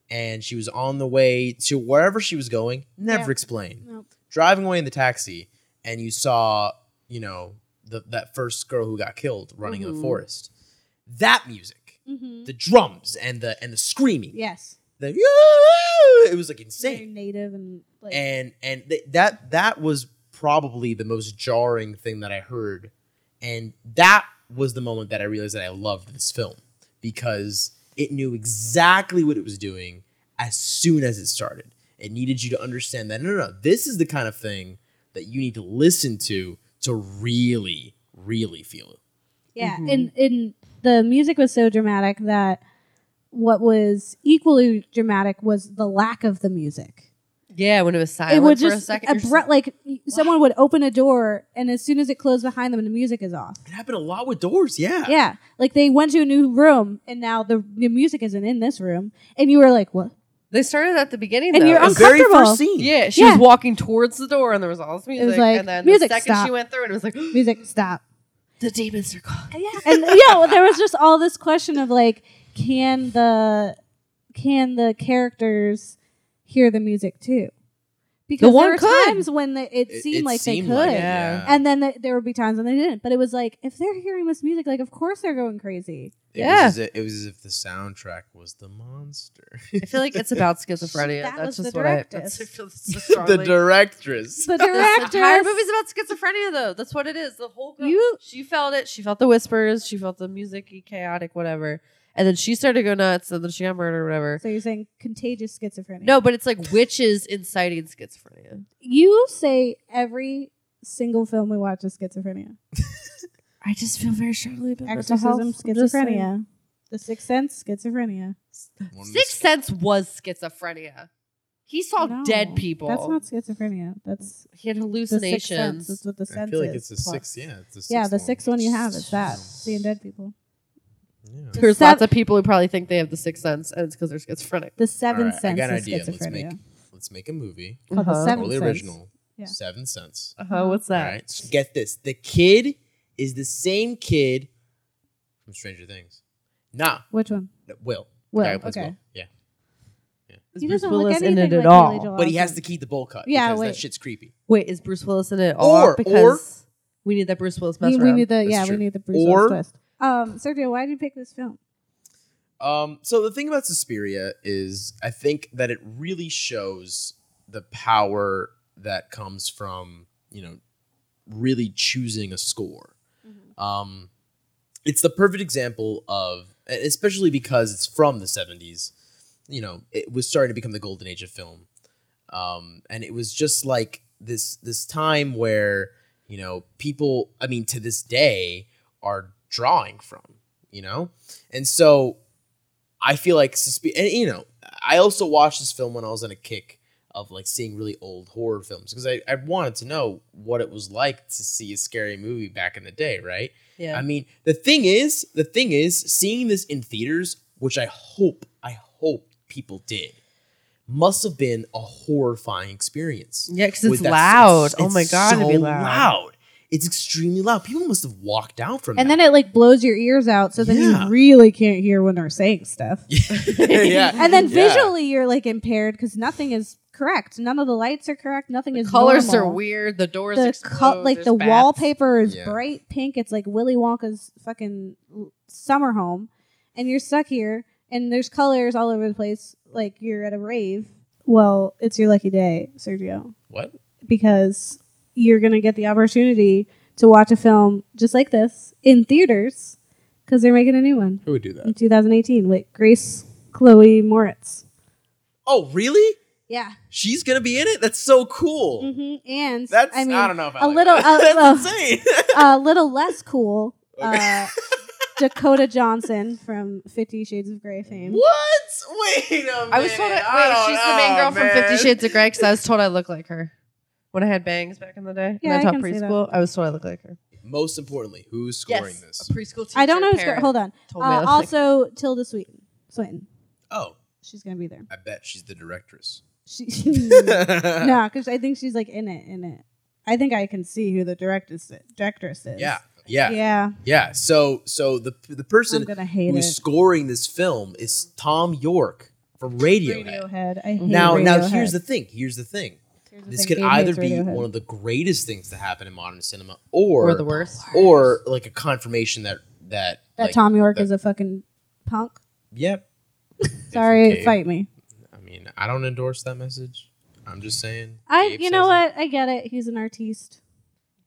and she was on the way to wherever she was going. Never Yeah. explained Nope. driving away in the taxi and you saw, you know, the, that first girl who got killed running in Mhm. the forest. That music, Mhm. the drums and the and the screaming, Yes. the it was like Very insane. native and like And and th- that that was probably the most jarring thing that I heard, and that was the moment that I realized that I loved this film because it knew exactly what it was doing as soon as it started. It needed you to understand that no, no, no, this is the kind of thing that you need to listen to to really, really feel it. Yeah, Mhm. and and the music was so dramatic that what was equally dramatic was the lack of the music. Yeah when it was silent it would for a second you're just abrupt, like someone would open a door, and as soon as it closed behind them, the music is off. It happened a lot with doors, yeah. Yeah, like they went to a new room, and now the the music isn't in this room, and you were like, "What?" They started at the beginning, And though. you're It was- The very uncomfortable. first scene. yeah, she Yeah. was walking towards the door, and there was all this music. like, and then music, the second stop. she went through, and it was like, Music, stop. the demons are gone. Yeah, and yeah, well, there was just all this question of like, can the can the characters hear the music too? Because one there were could. times when the, it, seemed like they could, it, Yeah. and then the, there would be times when they didn't. But it was like if they're hearing this music, like of course they're going crazy. It Yeah. was as if, it was as if the soundtrack was the monster. I feel like it's about schizophrenia. That that's was just the what I. directress. That's, I feel so the strongly. directress. The This entire director, movie's about schizophrenia, though. That's what it is. The whole girl, You- she felt it. She felt the whispers. She felt the music, chaotic, whatever. And then she started to go nuts. And then she got murdered, or whatever. so you're saying contagious schizophrenia? No, but it's like witches inciting schizophrenia. you say every single film we watch is schizophrenia. I just feel very strongly about Exorcism, schizophrenia. The Sixth Sense, schizophrenia. The Sixth Sense was schizophrenia. He saw No, dead people. That's not schizophrenia. That's he had the Sixth Sense. hallucinations. That's what the sense I sense feel like it's the sixth. Yeah, it's the Yeah, sixth the one. sixth one you have is that seeing dead people. Yeah. There's Sev- lots of people who probably think they have the sixth sense, and it's because they're schizophrenic. The seventh Alright, I sense got an is idea. Let's schizophrenia. make let's make a movie. Called the Uh-huh. seventh Totally sense. original. Yeah. Seven cents. Uh-huh, what's All that? right. Get this. The kid is the same kid from Stranger Things. Nah, Which one? no, Will. The Will, guy who plays okay. Will. Yeah. Is He Bruce doesn't look Willis in anything it like at all? Billy Joel But he has Osment. to keep the bowl cut. Yeah, because wait. that shit's creepy. Wait, is Bruce Willis in it Or- all? Because we need that Bruce Willis mess We, we around. need the That's yeah, true. we need the Bruce Or- Willis twist. Um, Sergio, why did you pick this film? Um, so the thing about Suspiria is I think that it really shows the power that comes from, you know, really choosing a score. Um, it's the perfect example of, especially because it's from the 70s, you know, it was starting to become the golden age of film. Um, and it was just like this this time where, you know, people, I mean, to this day are drawing from, you know? And so I feel like and you know, I also watched this film when I was on a kick of like seeing really old horror films because I, I wanted to know what it was like to see a scary movie back in the day, right? yeah. I mean, the thing is, the thing is, seeing this in theaters, which I hope, I hope people did, must have been a horrifying experience. yeah, because it's that- loud. Oh it's- oh my god, it'd be so loud. It's extremely loud. People must have walked out from And that. then it like blows your ears out, so then Yeah. you really can't hear when they're saying stuff. yeah. And then Yeah. visually, you're like impaired because nothing is correct. None of the lights are correct. Nothing is correct. Colors are weird. The doors The explode. co- like there's the bats. wallpaper is Yeah. bright pink. It's like Willy Wonka's fucking l- summer home, and you're stuck here. And there's colors all over the place, like you're at a rave. Well, it's your lucky day, Sergio, What? because you're gonna get the opportunity to watch a film just like this in theaters because they're making a new one Who would do that? in 2018 with Grace Chloe Moretz. Oh, really? Yeah. She's gonna be in it. That's so cool. hmm And That's I mean, I don't know if I a like little, that. uh, That's uh, insane. a little less cool. Okay. Uh, Dakota Johnson from Fifty Shades of Grey fame. what? Wait a minute. I was told. I, I wait, don't she's the main know, girl from Fifty. Shades of Grey. Because I was told I look like her when I had bangs back in the day. Yeah, and I I taught can see that. preschool. I was so I look like her. Most importantly, who's scoring yes, this? a preschool teacher. I don't know who's parent Hold on. told me I Uh, look like also, Tilda Swinton. Swinton. Oh, She's gonna be there. I bet she's the directress. She no, because I think she's like in it. In it. I think I can see who the directress directress is. Yeah, yeah, yeah, Yeah. So, so the the I'm person gonna hate who's it. scoring this film is Thom Yorke from Radiohead. Radiohead. I hate Now, now Radiohead. here's the thing. Here's the thing. Here's This could either be Radiohead. one of the greatest things to happen in modern cinema, or or the worst. or like a confirmation that that that like, Thom Yorke that- is a fucking punk. Yep. Sorry, Gabe- fight me. I mean, I don't endorse that message. I'm just saying. I, Gabe you know says it. what? I get it. He's an artiste.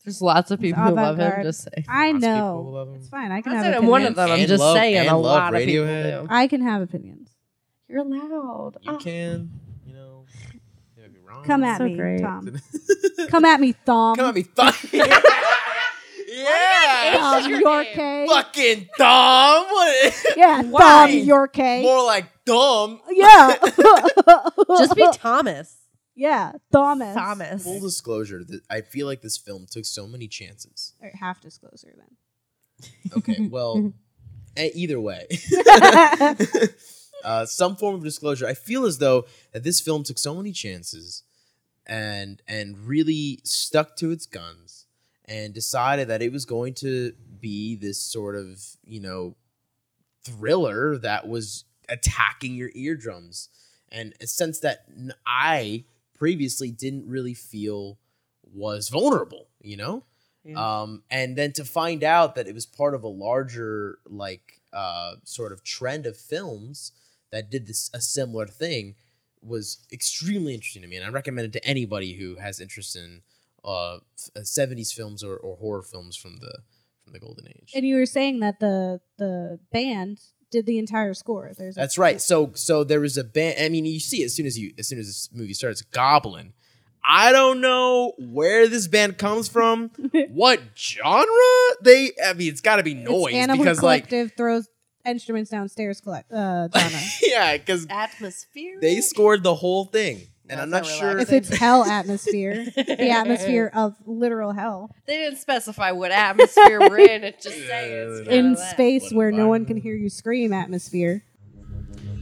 There's lots of people who love him. Just say. I Lots know. who love him. It's fine. I can not have saying I'm one of opinions. them. I'm And just love- saying a love lot of people do. I can have opinions. You're loud. You Oh. can, you know, you might be wrong. Come at So me, great. Tom. Come at me, Thom. Come at me, Thom. yeah. Tom your Yorke. Fucking Thom. Yeah, Why? Thom Yorke. More like dumb. Yeah. Just be Thomas. yeah, Thomas. Thomas. Full disclosure, that I feel like this film took so many chances. Or half disclosure then. Okay, well, eh, either way, uh, some form of disclosure. I feel as though that this film took so many chances, and and really stuck to its guns, and decided that it was going to be this sort of you know thriller that was attacking your eardrums and a sense that I previously didn't really feel was vulnerable, you know? Yeah. Um, and then to find out that it was part of a larger, like, uh, sort of trend of films that did this a similar thing was extremely interesting to me, and I recommend it to anybody who has interest in uh, seventies films or, or horror films from the from the golden age. And you were saying that the the band did the entire score. There's a- That's right. So so there was a band. I mean, you see as soon as you as soon as this movie starts, Goblin. I don't know where this band comes from, what genre they. I mean, it's got to be noise because like Collective throws instruments downstairs. Collect uh, Donna. yeah, because Atmosphere. they scored the whole thing, and That's I'm not not sure. relaxing. if it's hell atmosphere, the atmosphere of literal hell They didn't specify what atmosphere we're in. It just saying it's Yeah, kinda in space where no one can hear you scream. Atmosphere.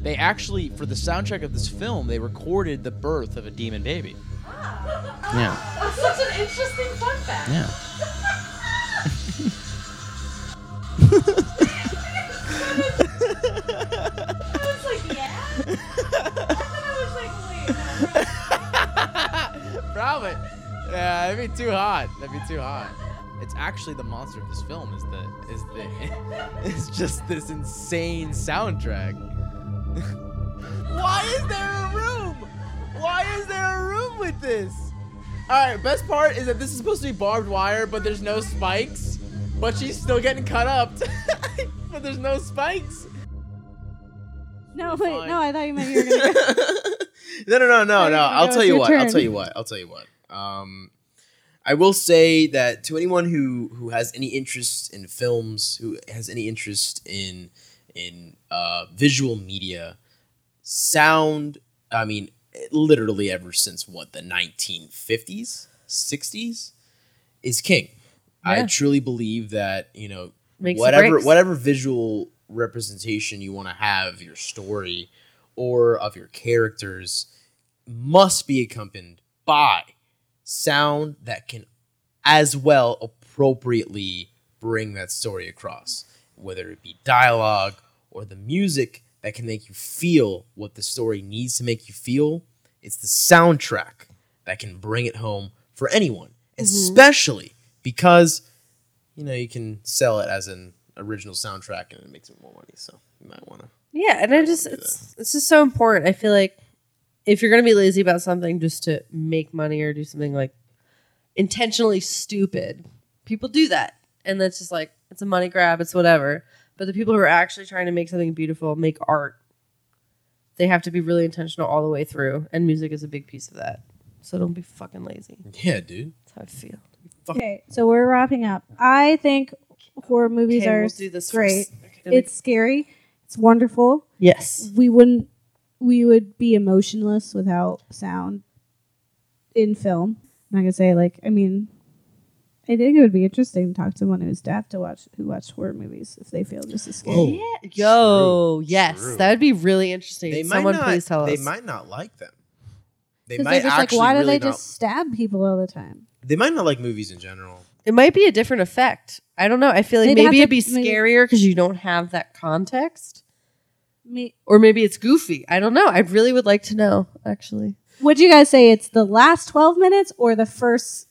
They actually, for the soundtrack of this film, they recorded the birth of a demon baby. Yeah. That's such an interesting fun fact. Yeah. Probably. Yeah, that'd be too hot. That'd be too hot. It's actually the monster of this film is the is the it's just this insane soundtrack. Why is there a room? Why is there a room with this? All right, best part is that this is supposed to be barbed wire, but there's no spikes. But she's still getting cut up. but there's no spikes. No, wait, fine. no, I thought you meant you were gonna. no, no, no, no, no. I'll tell you your what. I'll tell you what. I'll tell you what. Um, I will say that to anyone who who has any interest in films, who has any interest in in uh, visual media, sound. I mean, literally ever since what the 1950s, 60s, is king. I truly believe that you know Makes whatever whatever visual representation you want to have your story or of your characters must be accompanied by sound that can as well appropriately bring that story across. Whether it be dialogue or the music that can make you feel what the story needs to make you feel it's the soundtrack that can bring it home for anyone mm-hmm. especially because you know you can sell it as an original soundtrack and it makes it more money so you might want to Yeah, and I just do it's it's just so important. I feel like if you're gonna be lazy about something just to make money or do something like intentionally stupid, people do that, and that's just like it's a money grab. It's whatever. But the people who are actually trying to make something beautiful, make art, they have to be really intentional all the way through, and music is a big piece of that. So don't be fucking lazy. yeah dude That's how I feel. Okay, so we're wrapping up. I think horror movies Okay, are we'll do this great. Okay, It's scary. It's wonderful. yes. We wouldn't. We would be emotionless without sound in film. I'm not gonna say like. I mean, I think it would be interesting to talk to someone who's deaf to watch who watch horror movies if they feel just as scary. Whoa. Yeah. Yo, True, yes, true. that would be really interesting. they Someone might not please tell they us. might not like them they might they're like, actually why do really they not, just stab people all the time? they might not like movies in general It might be a different effect. I don't know. I feel like They'd maybe to- it'd be maybe- scarier because you don't have that context, Me, or maybe it's goofy. I don't know. I really would like to know. Actually, would you guys say it's the last 12 minutes or the first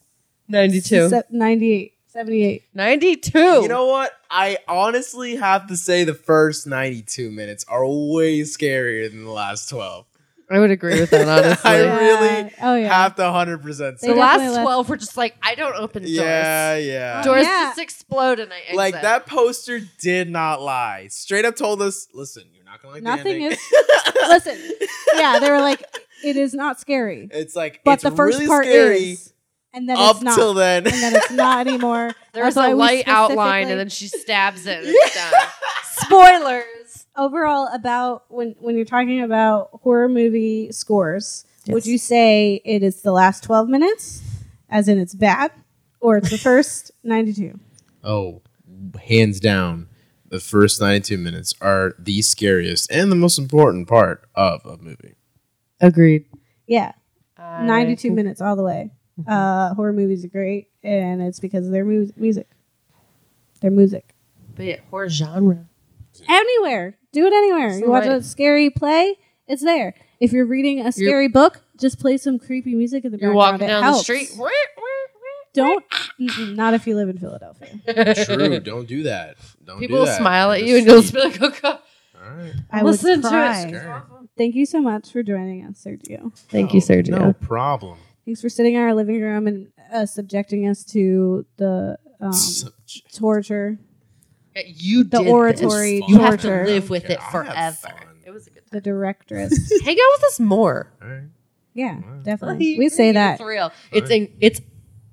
92. se- 98, 78? 92. you know what i honestly have to say the first 92 minutes are way scarier than the last 12 I would agree with that. Honestly, I Yeah. really Oh, yeah. have to 100% They say the definitely last left- 12 were just like I don't open doors. yeah yeah Doors Yeah. just explode and I exit. like that poster did not lie straight up told us listen you're not gonna like Nothing the ending. is- Listen, yeah, they were like, it is not scary. it's like But it's the first really part scary is. And then up it's not. till then and then it's not anymore. There's That's why a we light outline and then she stabs it. And it's done. Spoilers. Overall about when when you're talking about horror movie scores, would you say it is the last 12 minutes as in it's bad or it's the first 92? Oh, hands down, the first 92 minutes are the scariest and the most important part of a movie. Agreed. Yeah, 92 minutes all the way. Uh horror movies are great and it's because of their mu- music. Their music. But yeah, horror genre. Anywhere. Do it anywhere. You watch a scary play, it's there. If you're reading a scary book, just play some creepy music in the background. You're background. walking It down helps. the street. Don't. mm-mm, not if you live in Philadelphia. True. Don't do that. Don't People do that. smile at Just you and you'll just be like, oh god. All right. I Listen would to cry. it. Scary. Thank you so much for joining us, Sergio. Thank you, Sergio. No problem. Thanks for sitting in our living room and uh, subjecting us to the um, Subject. torture, You the did oratory this. You have to torture. live with Okay, it I have forever. fun. It was a good time. the directress. Hang out with us more. All right. yeah, Wow. definitely. We say that. It's real. It's in, it's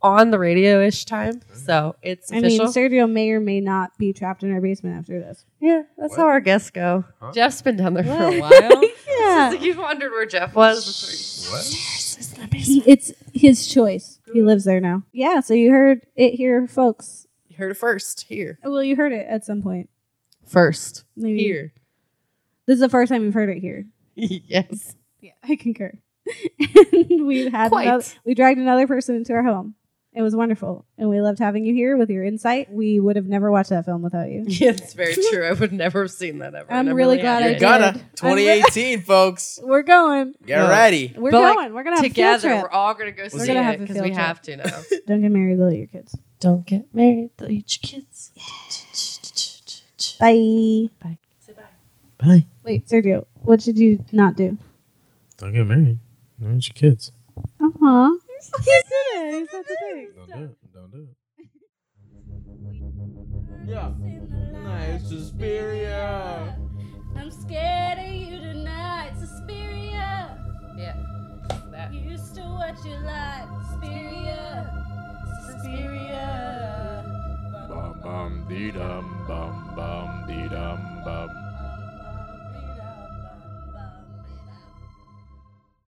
on the radio ish time, so it's I mean, official. Sergio may or may not be trapped in our basement after this. yeah, that's What? how our guests go. Huh? Jeff's been down there for a while. Yeah, you wondered where Jeff was. What? He- it's his choice. He lives there now. Yeah, so you heard it here, folks. Heard it first here. Oh, well, you heard it at some point. First Maybe here. This is the first time you've heard it here. yes. Yeah, I concur. and we've had Quite. another, we dragged another person into our home. It was wonderful, and we loved having you here with your insight. We would have never watched that film without you. Yeah, it's very true. I would never have seen that ever. I'm and really glad I You're did. gonna. I'm re- 2018, folks. We're going. Get No. ready. We're But, like, going. we're gonna have a field Together, trip. we're all gonna go see gonna it have a because field we trip. have to now. Don't get married, little your kids. Don't get married. They'll eat your kids. Bye. Bye. Say bye. Bye. Wait, Sergio, what should you not do? Don't get married. Don't your kids. Uh huh. He said it. He said the thing. Don't do it. Don't do it. Yeah. Nice Suspiria. I'm scared of you tonight, Suspiria. Yeah. That. You used to what you like, Suspiria. Suspiria. Bum bum dee dum bum bum dee dum bum